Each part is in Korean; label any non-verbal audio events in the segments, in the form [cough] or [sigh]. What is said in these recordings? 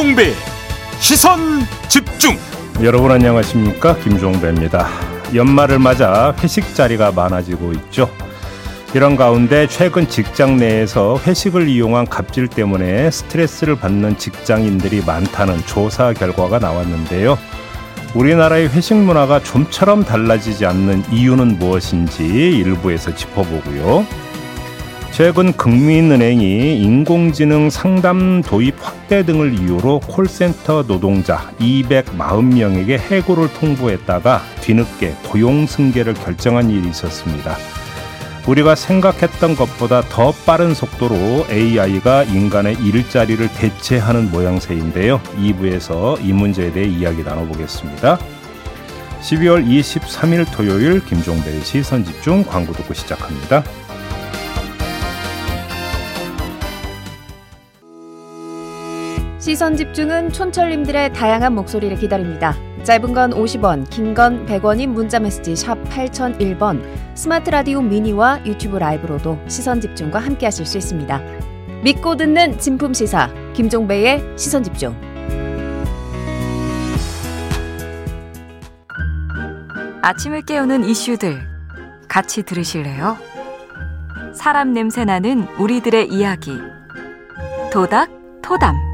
김종배 시선 집중. 여러분 안녕하십니까? 김종배입니다. 연말을 맞아 회식 자리가 많아지고 있죠. 이런 가운데 최근 직장 내에서 회식을 이용한 갑질 때문에 스트레스를 받는 직장인들이 많다는 조사 결과가 나왔는데요. 우리나라의 회식 문화가 좀처럼 달라지지 않는 이유는 무엇인지 일부에서 짚어보고요 최근 국민은행이 인공지능 상담 도입 확대 등을 이유로 콜센터 노동자 240명에게 해고를 통보했다가 뒤늦게 고용 승계를 결정한 일이 있었습니다. 우리가 생각했던 것보다 더 빠른 속도로 AI가 인간의 일자리를 대체하는 모양새인데요. 2부에서 이 문제에 대해 이야기 나눠보겠습니다. 12월 23일 토요일 김종배의 시선집중 광고 듣고 시작합니다. 시선 집중은 촌철님들의 다양한 목소리를 기다립니다. 짧은 건 50원, 긴 건 100원인 문자 메시지 샵 8001번, 스마트 라디오 미니와 유튜브 라이브로도 시선 집중과 함께 하실 수 있습니다. 믿고 듣는 진품 시사 김종배의 시선 집중. 아침을 깨우는 이슈들 같이 들으실래요? 사람 냄새 나는 우리들의 이야기. 토닥 토담.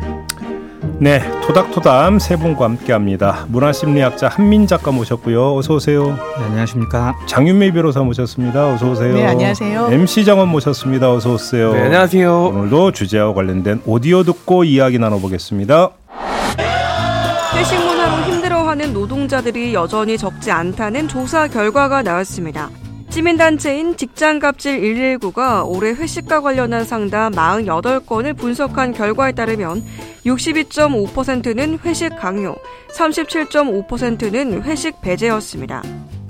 네, 토닥토담 세 분과 함께합니다. 문화심리학자 한민 작가 모셨고요. 어서 오세요. 네, 안녕하십니까. 장윤미 변호사 모셨습니다. 어서 오세요. 네, 안녕하세요. MC 정원 모셨습니다. 어서 오세요. 네, 안녕하세요. 오늘도 주제와 관련된 오디오 듣고 이야기 나눠보겠습니다. 회식 문화로 힘들어하는 노동자들이 여전히 적지 않다는 조사 결과가 나왔습니다. 시민단체인 직장갑질 119가 올해 회식과 관련한 상담 48건을 분석한 결과에 따르면 62.5%는 회식 강요, 37.5%는 회식 배제였습니다.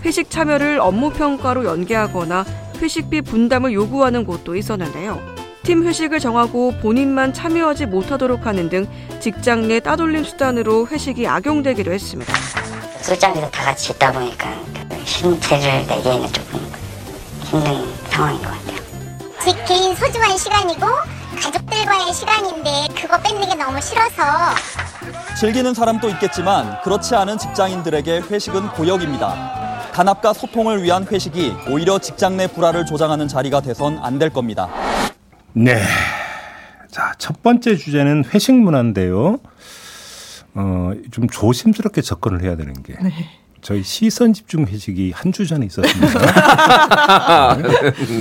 회식 참여를 업무 평가로 연계하거나 회식비 분담을 요구하는 곳도 있었는데요. 팀 회식을 정하고 본인만 참여하지 못하도록 하는 등 직장 내 따돌림 수단으로 회식이 악용되기도 했습니다. 술자리에서 다 같이 있다 보니까 신체를 내기에는 조금 힘든 상황인 것 같아요. 제 개인 소중한 시간이고 가족들과의 시간인데 그거 뺏는 게 너무 싫어서 즐기는 사람도 있겠지만 그렇지 않은 직장인들에게 회식은 고역입니다. 단합과 소통을 위한 회식이 오히려 직장 내 불화를 조장하는 자리가 돼선 안 될 겁니다. 네. 자, 첫 번째 주제는 회식 문화인데요. 어, 좀 조심스럽게 접근을 해야 되는 게. 네. 저희 시선 집중 회식이 한 주 전에 있었습니다.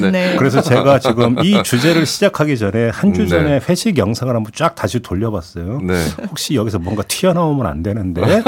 네. [laughs] 네. 그래서 제가 지금 이 주제를 시작하기 전에 한주 네. 전에 회식 영상을 한번 쫙 다시 돌려봤어요. 네. 혹시 여기서 뭔가 튀어나오면 안 되는데. [laughs]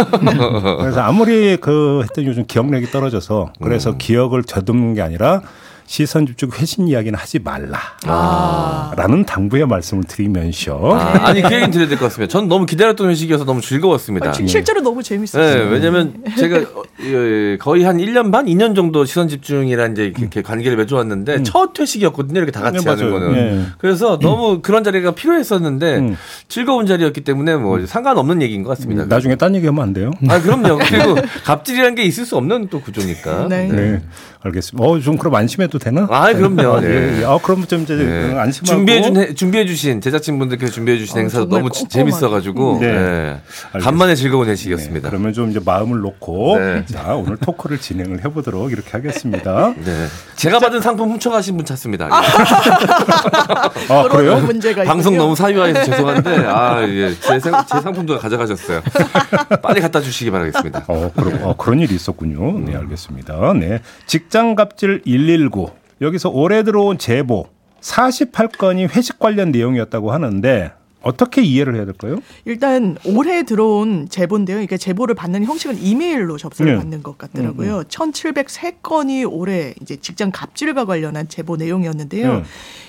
그래서 아무리 그 했더니 요즘 기억력이 떨어져서 그래서 음. 기억을 되듬는 게 아니라 시선 집중 회식 이야기는 하지 말라. 아. 라는 당부의 말씀을 드리면서 아, 아니 그 얘기는 드려야 될 것 같습니다. 전 너무 기다렸던 회식이어서 너무 즐거웠습니다. 실제로 너무 네, 재밌었어요. 왜냐면 제가 어, 예, 거의 한 1년 반, 2년 정도 시선 집중이란 이제 이렇게 관계를 맺어왔는데 첫 회식이었거든요. 이렇게 다 같이 음. 네, 하는. 거는. 네. 그래서 너무 그런 자리가 필요했었는데 음. 즐거운 자리였기 때문에 뭐 상관없는 얘기인 것 같습니다. 나중에 딴 얘기하면 안 돼요. 아, 그럼요. [laughs] 그리고 갑질이라는 게 있을 수 없는 또 구조니까. 네. 네. 알겠습니다. 어, 좀 그럼 안심해도 되나? 아, 그럼요. 아, 네. 예. 아, 그럼 좀 이제 네. 안심하고 준비해 준 준비해 주신 제작진 분들께서 준비해 주신 어, 행사도 정말 너무 꼼꼼하게. 재밌어 가지고 네. 네. 간만에 즐거운 네, 회식이었습니다. 그러면 좀 이제 마음을 놓고 네. 자 오늘 토크를 진행을 해보도록 이렇게 하겠습니다. [laughs] 네. 제가 받은 상품 훔쳐가신 분 찾습니다. 아 [laughs] 그런 그래요? 문제가 방송 있군요. 너무 사유화해서 죄송한데 [laughs] 아 예. 제, 상, 제 상품도 가져가셨어요. 빨리 갖다 주시기 바라겠습니다. 어, 그런, 어, 그런 일이 있었군요. 네, 알겠습니다. 네. 직장 갑질 119. 여기서 올해 들어온 제보 48건이 회식 관련 내용이었다고 하는데 어떻게 이해를 해야 될까요? 일단 올해 들어온 제보인데요. 이게 제보를 받는 형식은 이메일로 접수를 네. 받는 것 같더라고요. 1,703건이 올해 이제 직장 갑질과 관련한 제보 내용이었는데요. 네.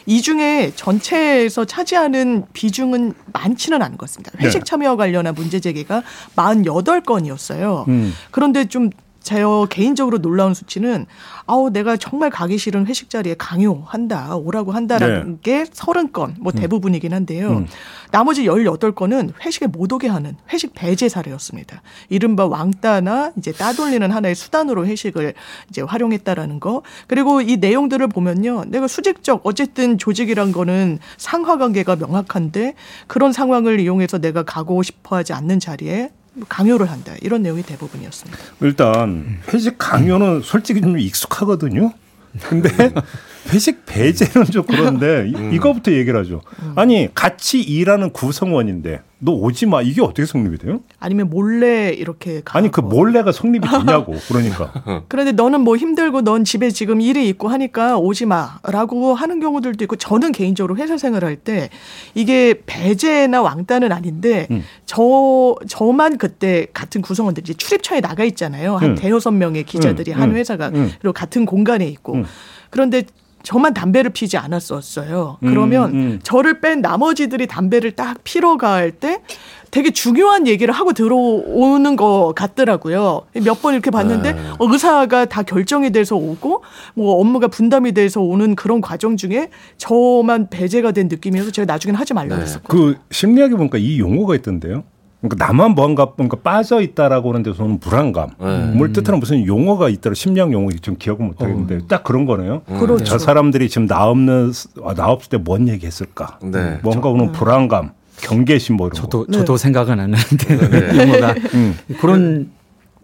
이 중에 전체에서 차지하는 비중은 많지는 않은 것 같습니다. 회식 네. 참여와 관련한 문제 제기가 48건이었어요. 음. 그런데 좀 저 개인적으로 놀라운 수치는 아우 내가 정말 가기 싫은 회식 자리에 강요한다 오라고 한다라는 게 서른 건뭐 대부분이긴 한데요. 음. 나머지 18건은 회식에 못 오게 하는 회식 배제 사례였습니다. 이른바 왕따나 이제 따돌리는 하나의 수단으로 회식을 이제 활용했다라는 거. 그리고 이 내용들을 보면요. 내가 수직적 어쨌든 조직이란 거는 상하 관계가 명확한데 그런 상황을 이용해서 내가 가고 싶어 하지 않는 자리에 강요를 한다. 이런 내용이 대부분이었습니다. 일단 회식 강요는 솔직히 좀 익숙하거든요. 근데 [laughs] 회식 배제는 좀 그런데 이- 이거부터 얘기를 하죠. 아니 같이 일하는 구성원인데 너 오지 마 이게 어떻게 성립이 돼요? 아니면 몰래 이렇게 가고. 아니 그 몰래가 성립이 [laughs] 되냐고 그러니까. [laughs] 그런데 너는 뭐 힘들고 넌 집에 지금 일이 있고 하니까 오지 마라고 하는 경우들도 있고 저는 개인적으로 회사 생활할 때 이게 배제나 왕따는 아닌데 음. 저 저만 그때 같은 구성원들이 출입처에 나가 있잖아요. 한 음. 대여섯 명의 기자들이 음, 한 음, 회사가 음. 그리고 같은 공간에 있고 음. 그런데 저만 담배를 피지 않았었어요. 그러면 음, 음. 저를 뺀 나머지들이 담배를 딱 피러 갈 때 되게 중요한 얘기를 하고 들어오는 것 같더라고요. 몇 번 이렇게 봤는데 네. 어, 의사가 다 결정이 돼서 오고 뭐 업무가 분담이 돼서 오는 그런 과정 중에 저만 배제가 된 느낌이어서 제가 나중에는 하지 말라고 네. 했었거든요. 그 심리학에 보니까 이 용어가 있던데요. 그러니까 나만 뭔가 뭔가 빠져 있다라고 하는 데서는 불안감. 네. 뭘 뜻하는 무슨 용어가 있더라. 심리학 용어 좀 기억을 못 하겠는데 딱 그런 거네요. 그렇죠. 저 사람들이 지금 나 없는 아, 나 없을 때 뭔 얘기했을까? 네. 뭔가 오는 불안감, 경계심 뭐 이런 거. 저도 네. 저도 생각은 안 나는데 네. [laughs] 용어가 음. 그런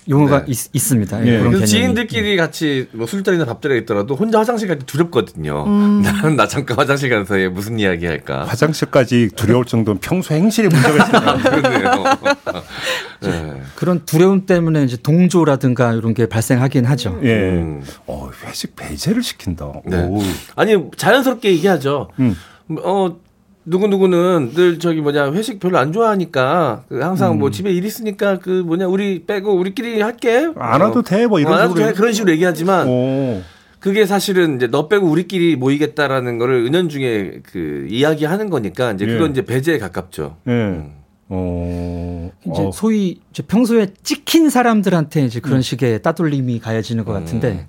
용어가 네. 있, 습니다 예. 그런 그래서 개념이. 지인들끼리 같이 뭐 술자리나 밥자리에 있더라도 혼자 화장실 갈때 두렵거든요. [laughs] 나는 나 잠깐 화장실 가는 사이에 무슨 이야기 할까. 화장실까지 두려울 정도는 평소 행실에 문제가 있어요. [laughs] 그러네요. [laughs] 네. 그런 두려움 때문에 이제 동조라든가 이런 게 발생하긴 하죠. 예. 음. 어, 회식 배제를 시킨다. 네. 오. 아니 자연스럽게 얘기하죠. 음. 어 누구 누구는 늘 저기 뭐냐 회식 별로 안 좋아하니까 그 항상 음. 뭐 집에 일 있으니까 그 뭐냐 우리 빼고 우리끼리 할게. 안 와도 돼, 뭐 이런 안 와도 식으로 돼. 그런 식으로 얘기하지만 오. 그게 사실은 이제 너 빼고 우리끼리 모이겠다라는 거를 은연중에 그 이야기하는 거니까 이제 그건 예. 이제 배제에 가깝죠. 예. 음. 어. 이제 어. 소위 이제 평소에 찍힌 사람들한테 이제 그런 식의 따돌림이 가해지는 것 같은데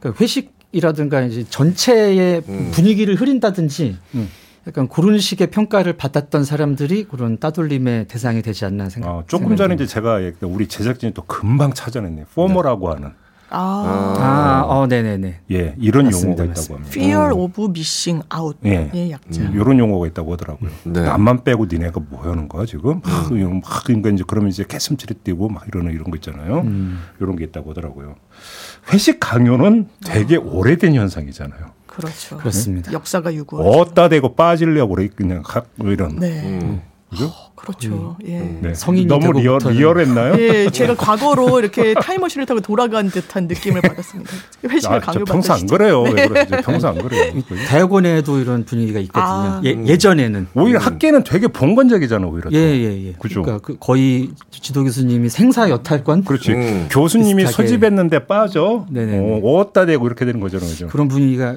그러니까 회식이라든가 이제 전체의 음. 분위기를 흐린다든지 음. 약간 그런 식의 평가를 받았던 사람들이 그런 따돌림의 대상이 되지 않나 생각. 어, 조금 전에 이제 제가 우리 제작진이 또 금방 찾아냈네. 포머라고 하는 아, 아, 어, 네네네. 예 이런 맞습니다, 용어가 맞습니다. 있다고 합니다. fear of missing out. 예. 의 약자. 음, 이런 용어가 있다고 하더라고요. 네. 남만 빼고 니네가 뭐 하는 거야 지금? 막, 이런 막 그러니까 이제 그러면 이제 개슴츠레 뛰고 막 이러는 이런 거 있잖아요. 이런 게 있다고 하더라고요. 회식 강요는 되게 오래된 현상이잖아요. 그렇죠. 그렇습니다. 역사가 유구하죠. 어따 대고 빠지려고 그래 그냥 각 이런. 네. 음. 그죠? 그렇죠. 예. 네. 성인이 너무 리얼, 리얼했나요? 예, 제가 과거로 이렇게 타임머신을 타고 돌아간 듯한 느낌을 받았습니다. 회식을 아, 저 강요받던 평소 안. 그래요. 왜 그러지? 평소 안 그래요. 대학원에도 이런 분위기가 있거든요. 아. 예, 예전에는. 오히려 학계는 되게 봉건적이잖아 오히려. 또. 예, 예, 예. 그죠. 그러니까 그 거의 지도 교수님이 생사 여탈권 그렇지. 음. 교수님이 비슷하게. 소집했는데 빠져. 네네네. 어, 어따 대고 이렇게 되는 거잖아요. 그죠? 그런 분위기가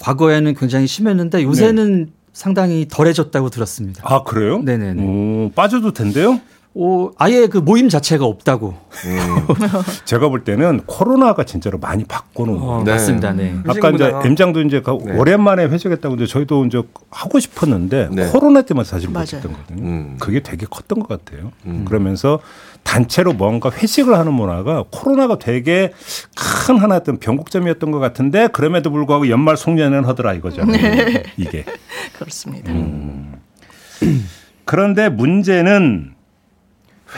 과거에는 굉장히 심했는데 요새는 상당히 덜해졌다고 들었습니다. 아 그래요? 네네네. 오, 빠져도 된대요? 오, 아예 그 모임 자체가 없다고. 제가 볼 때는 코로나가 진짜로 많이 바꿔놓은 거. 어, 네. 맞습니다. 네. 아까 이제 M장도 이제 가- 네. 오랜만에 회식했다고 이제 저희도 이제 하고 싶었는데 네. 코로나 때문에 사실. 못했던 거거든요. 음. 그게 되게 컸던 것 같아요. 그러면서 단체로 뭔가 회식을 하는 문화가 코로나가 되게 큰 하나였던 변곡점이었던 것 같은데 그럼에도 불구하고 연말 송년회는 하더라 이거잖아요. 이게. [laughs] 그렇습니다. 음. 그런데 문제는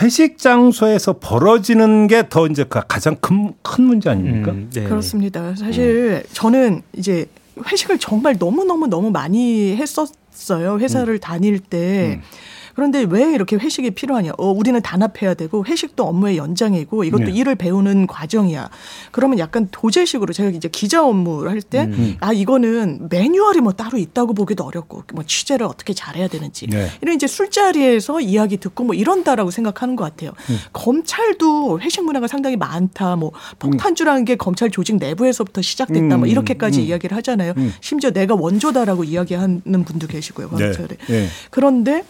회식 장소에서 벌어지는 게 더 이제 가- 가장 큰, 큰 문제 아닙니까? 음, 네. 그렇습니다. 사실 저는 이제 회식을 정말 너무너무 너무 많이 했었어요. 회사를 다닐 때. 그런데 왜 이렇게 회식이 필요하냐? 어, 우리는 단합해야 되고 회식도 업무의 연장이고 이것도 네. 일을 배우는 과정이야. 그러면 약간 도제식으로 제가 이제 기자 업무를 할 때 아 이거는 매뉴얼이 뭐 따로 있다고 보기도 어렵고 뭐 취재를 어떻게 잘해야 되는지 네. 이런 이제 술자리에서 이야기 듣고 뭐 이런다라고 생각하는 것 같아요. 검찰도 회식 문화가 상당히 많다. 뭐 폭탄주라는 게 검찰 조직 내부에서부터 시작됐다. 뭐 음, 이렇게까지 음. 이야기를 하잖아요. 심지어 내가 원조다라고 이야기하는 분도 계시고요. 네. 검찰에. 네. 그런데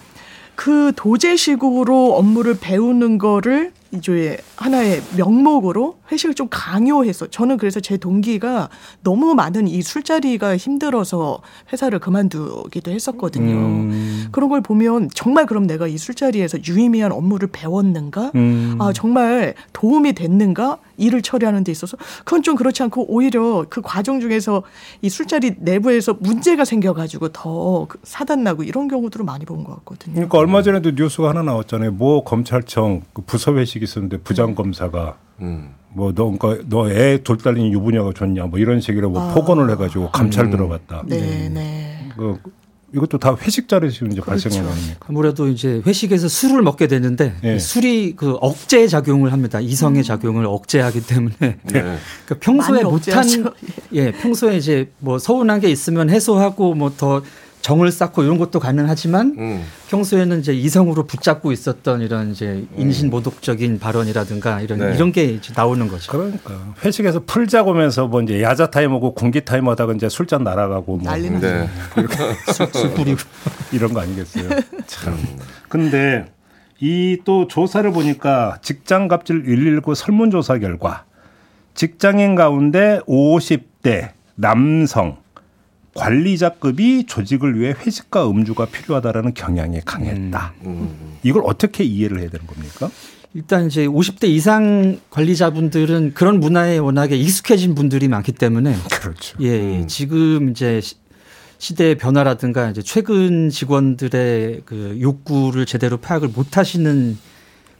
그 도제식으로 업무를 배우는 거를 이제 하나의 명목으로 회식을 좀 강요해서 저는 그래서 제 동기가 너무 많은 이 술자리가 힘들어서 회사를 그만두기도 했었거든요. 음. 그런 걸 보면 정말 그럼 내가 이 술자리에서 유의미한 업무를 배웠는가? 음. 아, 정말 도움이 됐는가? 일을 처리하는 데 있어서 그건 좀 그렇지 않고 오히려 그 과정 중에서 이 술자리 내부에서 문제가 생겨가지고 더그 사단나고 이런 경우들을 많이 본 것 같거든요. 그러니까 얼마 전에도 뉴스가 하나 나왔잖아요. 뭐 검찰청 그 부서 회식이 있었는데 부장 검사가 음. 뭐너 그러니까 너애 돌 달린 유부녀가 좋냐 뭐 이런 식으로 뭐 아. 폭언을 해가지고 감찰 음. 들어갔다. 네, 네. 그 이것도 다 회식 자리에서 이제 발생한 거 아닙니까? 아무래도 이제 회식에서 술을 먹게 되는데 예. 술이 그 억제 작용을 합니다. 이성의 작용을 억제하기 때문에 네. [laughs] 그러니까 평소에 못한. 예 평소에 이제 뭐 서운한 게 있으면 해소하고 뭐더 정을 쌓고 이런 것도 가능하지만 음. 평소에는 이제 이성으로 붙잡고 있었던 이런 이제 인신 모독적인 발언이라든가 이런 네. 이런 게 이제 나오는 거죠. 그러니까 회식에서 풀자고 하면서 뭐 이제 야자 타임하고 공기 타임 하다가 이제 술잔 날아가고 뭐 난리. 네. [laughs] 술 뿌리고 [laughs] 이런 거 아니겠어요? [laughs] 참. 근데 이 또 조사를 보니까 직장 갑질 119 설문 조사 결과 직장인 가운데 50대 남성 관리자급이 조직을 위해 회식과 음주가 필요하다라는 경향이 강했다. 음. 이걸 어떻게 이해를 해야 되는 겁니까? 일단 이제 50대 이상 관리자분들은 그런 문화에 워낙에 익숙해진 분들이 많기 때문에 그렇죠. 예, 예. 음. 지금 이제 시- 시대의 변화라든가 이제 최근 직원들의 그 욕구를 제대로 파악을 못 하시는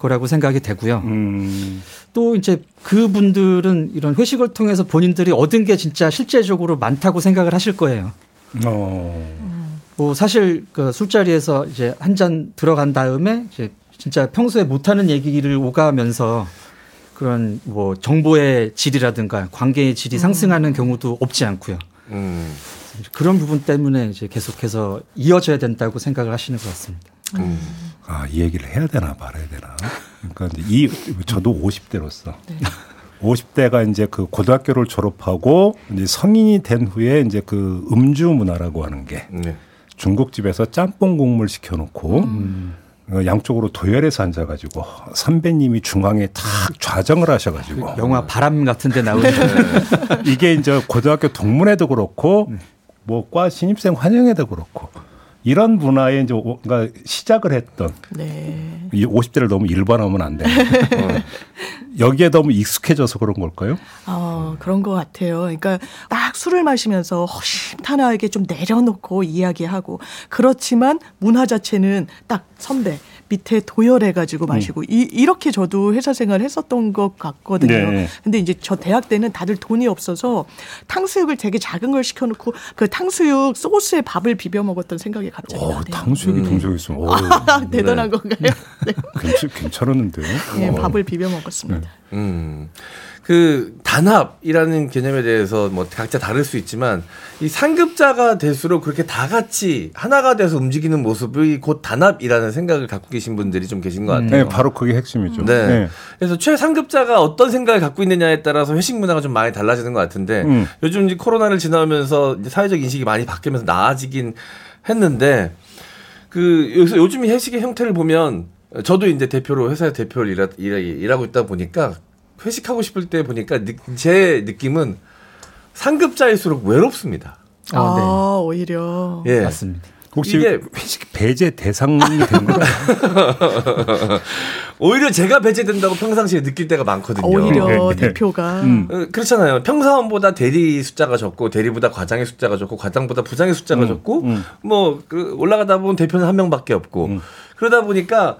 거라고 생각이 되고요. 음, 또 이제 그분들은 이런 회식을 통해서 본인들이 얻은 게 진짜 실제적으로 많다고 생각을 하실 거예요. 어, 뭐 사실 그 술자리에서 이제 한 잔 들어간 다음에 이제 진짜 평소에 못하는 얘기를 오가면서 그런 뭐 정보의 질이라든가 관계의 질이 상승하는 경우도 없지 않고요. 음. 그런 부분 때문에 이제 계속해서 이어져야 된다고 생각을 하시는 것 같습니다. 음. 아, 이 얘기를 해야 되나 말아야 되나. 그러니까 이제 이 저도 50대로서 50대가 이제 그 고등학교를 졸업하고 이제 성인이 된 후에 이제 그 음주 문화라고 하는 게 네. 중국집에서 짬뽕 국물 시켜놓고 어, 양쪽으로 도열해서 앉아가지고 선배님이 중앙에 탁 좌정을 하셔가지고 영화 바람 같은데 나오는 이게 이제 고등학교 동문회도 그렇고 뭐 과 신입생 환영회도 그렇고 이런 문화에 이제 오- 그러니까 시작을 했던 네. 이 50대를 너무 일반화하면 안 돼. 어. [laughs] 여기에 너무 익숙해져서 그런 걸까요? 어, 그런 것 같아요. 그러니까 딱 술을 마시면서 허심탄회하게 좀 내려놓고 이야기하고 그렇지만 문화 자체는 딱 선배 밑에 도열해가지고 마시고 이, 이렇게 저도 회사 생활 했었던 것 같거든요. 네. 근데 이제 저 대학 때는 다들 돈이 없어서 탕수육을 되게 작은 걸 시켜놓고 그 탕수육 소스에 밥을 비벼 먹었던 생각이 갑자기 어, 나네요. 탕수육이 있으면 [laughs] 오, 아, 대단한 건가요? 네. 괜찮, 괜찮았는데요. 예, 어. 밥을 비벼 먹었습니다. 음. 그 단합이라는 개념에 대해서 뭐 각자 다를 수 있지만 이 상급자가 될수록 그렇게 다 같이 하나가 돼서 움직이는 모습이 곧 단합이라는 생각을 갖고 계신 분들이 좀 계신 것 같아요. 네, 바로 그게 핵심이죠. 네. 네. 그래서 최상급자가 어떤 생각을 갖고 있느냐에 따라서 회식 문화가 좀 많이 달라지는 것 같은데 음. 요즘 이제 코로나를 지나오면서 이제 사회적 인식이 많이 바뀌면서 나아지긴 했는데 그 요즘 이 회식의 형태를 보면 저도 이제 대표로 회사 대표를 일하, 일, 일하고 있다 보니까 회식하고 싶을 때 보니까 느- 제 느낌은 상급자일수록 외롭습니다. 아, 아, 네. 오히려. 예. 맞습니다. 혹시 이게- 회식 배제 대상이 되는 거예요? [laughs] 오히려 제가 배제된다고 평상시에 느낄 때가 많거든요. 오히려 네, 네. 대표가 음. 어, 그렇잖아요. 평사원보다 대리 숫자가 적고 대리보다 과장의 숫자가 적고 과장보다 부장의 숫자가 음, 적고 음. 뭐그 올라가다 보면 대표는 한 명밖에 없고 음. 그러다 보니까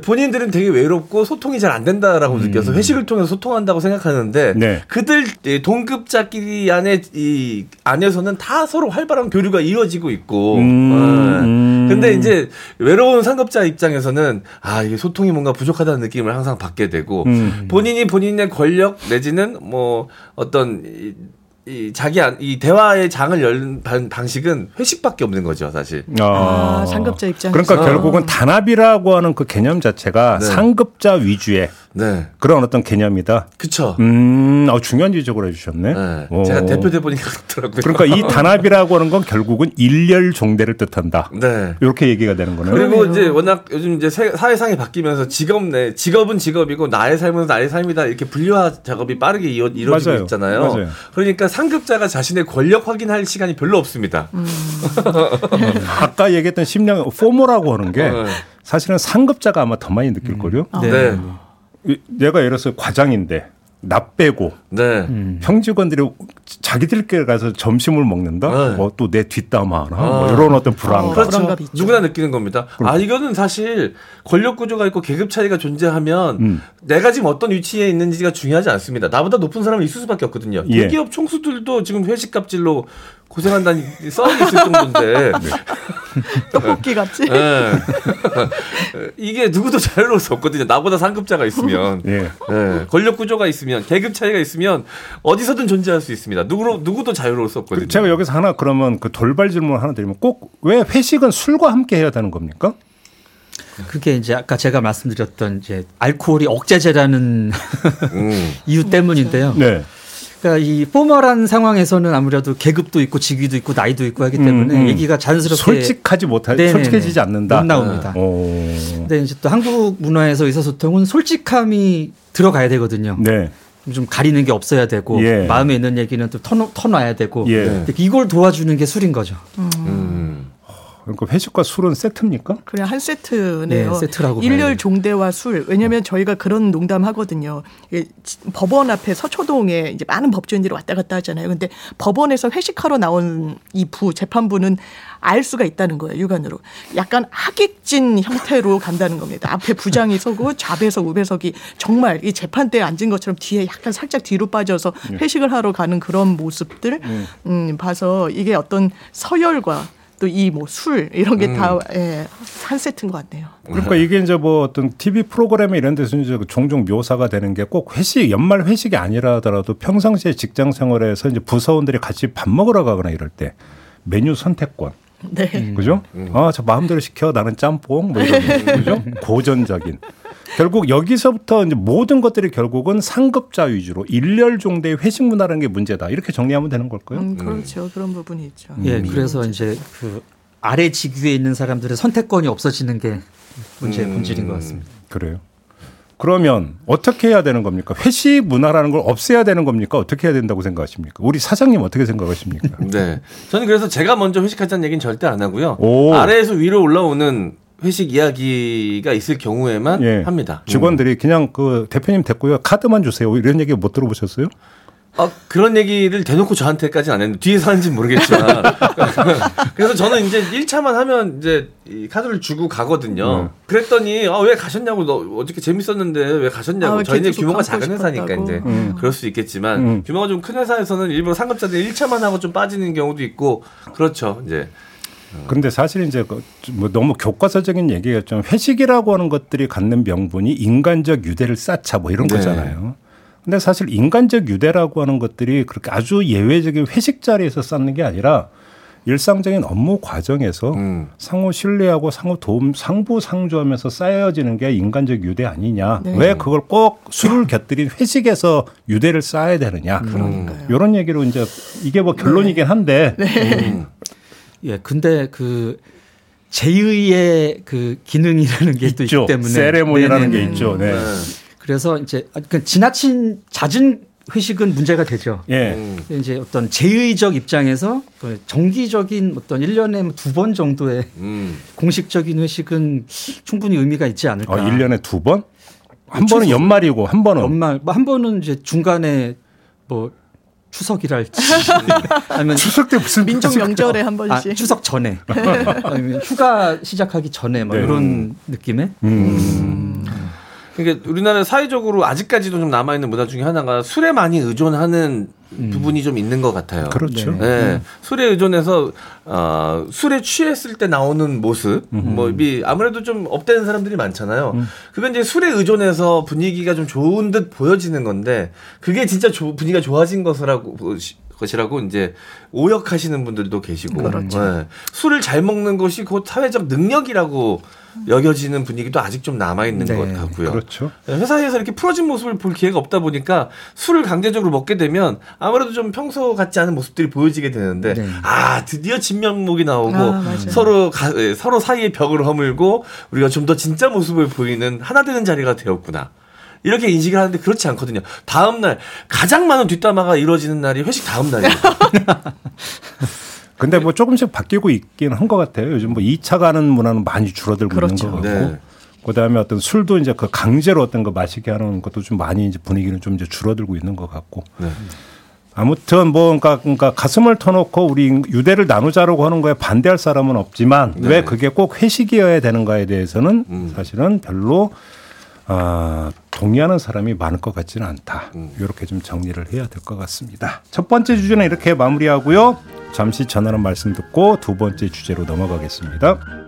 본인들은 되게 외롭고 소통이 잘 안 된다라고 느껴서 회식을 통해서 소통한다고 생각하는데 음. 네. 그들 예, 동급자끼리 안에 이 안에서는 다 서로 활발한 교류가 이루어지고 있고 음, 예. 음. 근데 이제 외로운 상급자 입장에서는 아 이게 소통이 뭔가 부족하다는 느낌을 항상 받게 되고 음. 본인이 본인의 권력 내지는 뭐 어떤 이, 이 자기 안, 이 대화의 장을 열 방- 방식은 회식밖에 없는 거죠 사실. 아, 상급자 입장에서. 그러니까 결국은 단합이라고 하는 그 개념 자체가 네. 상급자 위주의 네. 그런 어떤 개념이다. 그쵸. 음, 어, 중요한 지적을 해주셨네. 네. 오. 제가 대표 대보니까 그렇더라고요. 그러니까 이 단합이라고 하는 건 결국은 일렬 종대를 뜻한다. 네. 이렇게 얘기가 되는 거네요. 그리고 이제 워낙 요즘 이제 세- 사회상이 바뀌면서 직업 내 직업은 직업이고 나의 삶은 나의 삶이다 이렇게 분류화 작업이 빠르게 이어, 이루어지고 맞아요. 있잖아요. 맞아요. 그러니까 상급자가 자신의 권력 확인할 시간이 별로 없습니다. [laughs] 아까 얘기했던 심령 포모라고 하는 게 네. 사실은 상급자가 아마 더 많이 느낄 거요. 네. 내가 예를 들어서 과장인데 나 빼고 네. 평직원들이 자기들끼리 가서 점심을 먹는다. 네. 뭐또 내 뒷담화나 뭐 아. 이런 어떤 불안감. 그렇죠. 불안감이 있죠. 누구나 느끼는 겁니다. 아 이거는 사실 권력 구조가 있고 계급 차이가 존재하면 음. 내가 지금 어떤 위치에 있는지가 중요하지 않습니다. 나보다 높은 사람이 있을 수밖에 없거든요. 예. 대기업 총수들도 지금 회식 갑질로 고생한다는 [laughs] 썰이 있을 정도인데 [laughs] 떡볶이 같지? 예. [laughs] 이게 누구도 자유로울 수 없거든요. 나보다 상급자가 있으면. 예. 예. 권력 구조가 있으면, 계급 차이가 있으면 어디서든 존재할 수 있습니다. 누구로, 누구도 자유로울 수 없거든요. 제가 여기서 하나 그러면 그 돌발 질문 하나 드리면 꼭 왜 회식은 술과 함께 해야 되는 겁니까? 그게 이제 아까 제가 말씀드렸던 이제 알코올이 억제제라는 음. [laughs] 이유 때문인데요. 네. 그러니까 이 포멀한 상황에서는 아무래도 계급도 있고 직위도 있고 나이도 있고 하기 때문에 음, 음. 얘기가 자연스럽게 솔직하지 못하, 네네네. 솔직해지지 않는다. 못 나옵니다. 오. 근데 이제 또 한국 문화에서 의사소통은 솔직함이 들어가야 되거든요. 네. 좀 가리는 게 없어야 되고 예. 마음에 있는 얘기는 또 터놓, 터놔야 되고 예. 근데 이걸 도와주는 게 술인 거죠. 음. 그러니까 회식과 술은 세트입니까? 그냥 한 세트네요. 네, 세트라고 일렬. 종대와 술. 왜냐하면 저희가 그런 농담 하거든요. 이게 지- 법원 앞에 서초동에 이제 많은 법조인들이 왔다 갔다 하잖아요. 근데 법원에서 회식하러 나온 이 부 재판부는 알 수가 있다는 거예요. 육안으로. 약간 하객진 형태로 간다는 겁니다. 앞에 부장이 서고 좌배석 우배석이 정말 이 재판대에 앉은 것처럼 뒤에 약간 살짝 뒤로 빠져서 회식을 하러 가는 그런 모습들 음, 봐서 이게 어떤 서열과 또 이 뭐 술 이런 게 다한 세트인 것 같네요. 그러니까 이게 이제 뭐 어떤 TV 프로그램 이런 데서 이제 그 종종 묘사가 되는 게 꼭 회식, 연말 회식이 아니라 하더라도 평상시에 직장 생활에서 이제 부서원들이 같이 밥 먹으러 가거나 이럴 때 메뉴 선택권. 네. 그죠? 아, 저 마음대로 시켜. 나는 짬뽕. 뭐 이런 거. [laughs] 그죠? 고전적인. 결국 여기서부터 이제 모든 것들이 결국은 상급자 위주로 일렬 종대의 회식 문화라는 게 문제다. 이렇게 정리하면 되는 걸까요? 음, 그렇죠. 그런 부분이 있죠. 예, 그래서 이제 그 아래 직위에 있는 사람들의 선택권이 없어지는 게 문제의 음. 본질인 것 같습니다. 그래요. 그러면 어떻게 해야 되는 겁니까? 회식 문화라는 걸 없애야 되는 겁니까? 어떻게 해야 된다고 생각하십니까? 우리 사장님 어떻게 생각하십니까? [laughs] 네. 저는 그래서 제가 먼저 회식하자는 얘기는 절대 안 하고요. 오. 아래에서 위로 올라오는 회식 이야기가 있을 경우에만 예. 합니다. 직원들이 그냥 그 대표님 됐고요. 카드만 주세요. 이런 얘기 못 들어보셨어요? 아, 그런 얘기를 대놓고 저한테까지는 안 했는데 뒤에서 하는지는 모르겠지만 [laughs] 그래서 저는 이제 1차만 하면 이제 이 카드를 주고 가거든요. 네. 그랬더니 아, 왜 가셨냐고 너 어저께 재밌었는데 왜 가셨냐고 아, 저희는 규모가 작은 회사니까 싶었다고. 이제 음. 그럴 수 있겠지만 음. 규모가 좀 큰 회사에서는 일부러 상급자들 1차만 하고 좀 빠지는 경우도 있고 그렇죠. 이제 그런데 사실 이제 그뭐 너무 교과서적인 얘기였지만 회식이라고 하는 것들이 갖는 명분이 인간적 유대를 쌓자 뭐 이런 네. 거잖아요. 근데 사실 인간적 유대라고 하는 것들이 그렇게 아주 예외적인 회식 자리에서 쌓는 게 아니라 일상적인 업무 과정에서 음. 상호 신뢰하고 상호 도움 상부 상조하면서 쌓여지는 게 인간적 유대 아니냐. 네. 왜 그걸 꼭 술을 곁들인 회식에서 유대를 쌓아야 되느냐. 그러니까요. 이런 얘기로 이제 이게 뭐 결론이긴 한데 음. 예, 근데 그 제의의 그 기능이라는 게 또 있기. 때문에 세레모니라는 네네네. 게 있죠. 네. 네. 그래서 이제 그 지나친 잦은 회식은 문제가 되죠. 예. 음. 이제 어떤 제의적 입장에서 그 정기적인 어떤 1년에 뭐두번 정도의 음. 공식적인 회식은 충분히 의미가 있지 않을까. 어, 1년에 두 번? 한 번은 연말이고 한 번은 연말 뭐 한 번은 이제 중간에 뭐 추석이랄지 [laughs] 아니면 추석 때 무슨 민족 명절에 한 아, 번씩. 추석 전에 [laughs] 아니면 휴가 시작하기 전에 뭐 네. 이런 느낌의 음. 그러니까 우리나라 사회적으로 아직까지도 좀 남아 있는 문화 중에 하나가 술에 많이 의존하는 부분이 좀 있는 것 같아요. 그렇죠. 네. 네. 술에 의존해서 어, 술에 취했을 때 나오는 모습, 뭐이 아무래도 좀 업되는 사람들이 많잖아요. 그건 이제 술에 의존해서 분위기가 좀 좋은 듯 보여지는 건데 그게 진짜 조- 분위기가 좋아진 것이라고 것이라고 이제 오역하시는 분들도 계시고 그렇죠. 네. 술을 잘 먹는 것이 곧 사회적 능력이라고 여겨지는 분위기도 아직 좀 남아 있는 네, 것 같고요. 그렇죠. 회사에서 이렇게 풀어진 모습을 볼 기회가 없다 보니까 술을 강제적으로 먹게 되면 아무래도 좀 평소 같지 않은 모습들이 보여지게 되는데 네. 아 드디어 진면목이 나오고 아. 서로 가- 예, 서로 사이에 벽을 허물고 우리가 좀 더 진짜 모습을 보이는 하나 되는 자리가 되었구나. 이렇게 인식을 하는데 그렇지 않거든요. 다음 날 가장 많은 뒷담화가 이루어지는 날이 회식 다음 날이에요. [laughs] 근데 뭐 조금씩 바뀌고 있긴 한 것 같아요. 요즘 뭐 2차 가는 문화는 많이 줄어들고 그렇죠. 있는 것 같고. 네. 그다음에 어떤 술도 이제 그 강제로 어떤 거 마시게 하는 것도 좀 많이 이제 분위기는 좀 이제 줄어들고 있는 것 같고. 네. 아무튼 뭐 그러니까, 그러니까 가슴을 터놓고 우리 유대를 나누자라고 하는 거에 반대할 사람은 없지만 네. 왜 그게 꼭 회식이어야 되는가에 대해서는 음. 사실은 별로 아, 동의하는 사람이 많을 것 같지는 않다. 음. 이렇게 좀 정리를 해야 될 것 같습니다. 첫 번째 주제는 이렇게 마무리하고요. 잠시 전하는 말씀 듣고 두 번째 주제로 넘어가겠습니다.